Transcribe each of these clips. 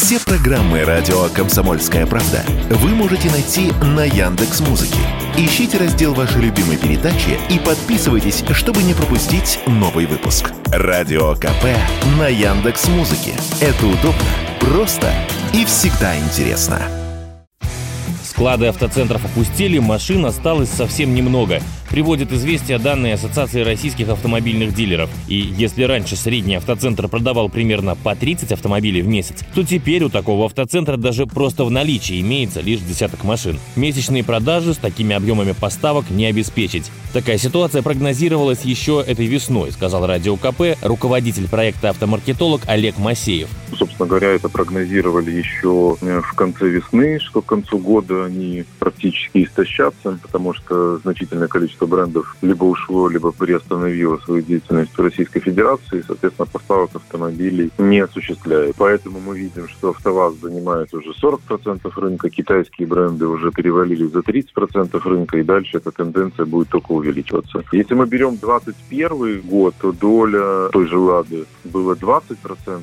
Все программы радио Комсомольская правда вы можете найти на Яндекс Музыке. Ищите раздел вашей любимой передачи и подписывайтесь, чтобы не пропустить новый выпуск. Радио КП на Яндекс Музыке. Это удобно, просто и всегда интересно. Склады автоцентров опустили, машин осталось совсем немного – приводит известие данные Ассоциации российских автомобильных дилеров. И если раньше средний автоцентр продавал примерно по 30 автомобилей в месяц, то теперь у такого автоцентра даже просто в наличии имеется лишь десяток машин. Месячные продажи с такими объемами поставок не обеспечить. Такая ситуация прогнозировалась еще этой весной, сказал Радио КП руководитель проекта «Автомаркетолог» Олег Масеев. Собственно говоря, это прогнозировали еще э, в конце весны, что к концу года они практически истощатся, потому что значительное количество количество брендов либо ушло, либо приостановило свою деятельность в Российской Федерации, соответственно, поставок автомобилей не осуществляет. Поэтому мы видим, что АвтоВАЗ занимает уже 40% рынка, китайские бренды уже перевалили за 30% рынка, и дальше эта тенденция будет только увеличиваться. Если мы берем 2021 год, то доля той же «Лады» было 20%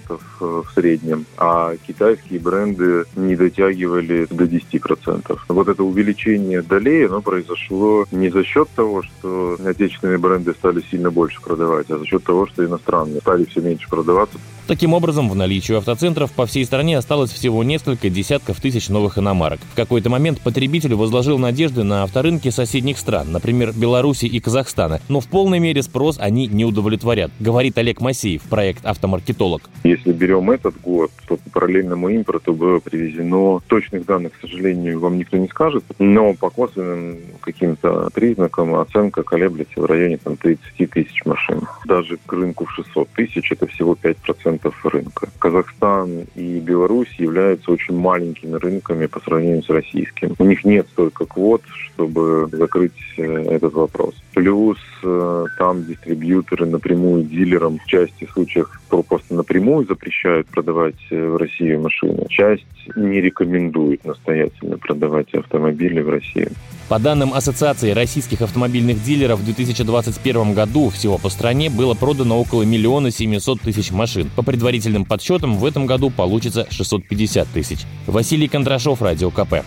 э, в среднем, а китайские бренды не дотягивали до 10%. Вот это увеличение долей, оно произошло не за счет того, того, что отечественные бренды стали сильно больше продавать, а за счет того, что иностранные стали все меньше продаваться. Таким образом, в наличии автоцентров по всей стране осталось всего несколько десятков тысяч новых иномарок. В какой-то момент потребитель возложил надежды на авторынки соседних стран, например, Беларуси и Казахстана, но в полной мере спрос они не удовлетворят, говорит Олег Масеев, проект «Автомаркетолог». Если берем этот год, то по параллельному импорту было привезено точных данных, к сожалению, вам никто не скажет, но по косвенным каким-то признакам оценка колеблется в районе там, 30 тысяч машин. Даже к рынку в 600 тысяч это всего 5% рынка. Казахстан и Беларусь являются очень маленькими рынками по сравнению с российским. У них нет столько квот, чтобы закрыть э, этот вопрос. Плюс э, там дистрибьюторы напрямую дилерам в части случаев просто напрямую запрещают продавать э, в России машины. Часть не рекомендует настоятельно продавать автомобили в России. По данным Ассоциации российских автомобильных дилеров, в 2021 году всего по стране было продано около миллиона семисот тысяч машин. По предварительным подсчетам, в этом году получится 650 тысяч. Василий Кондрашов, Радио КП.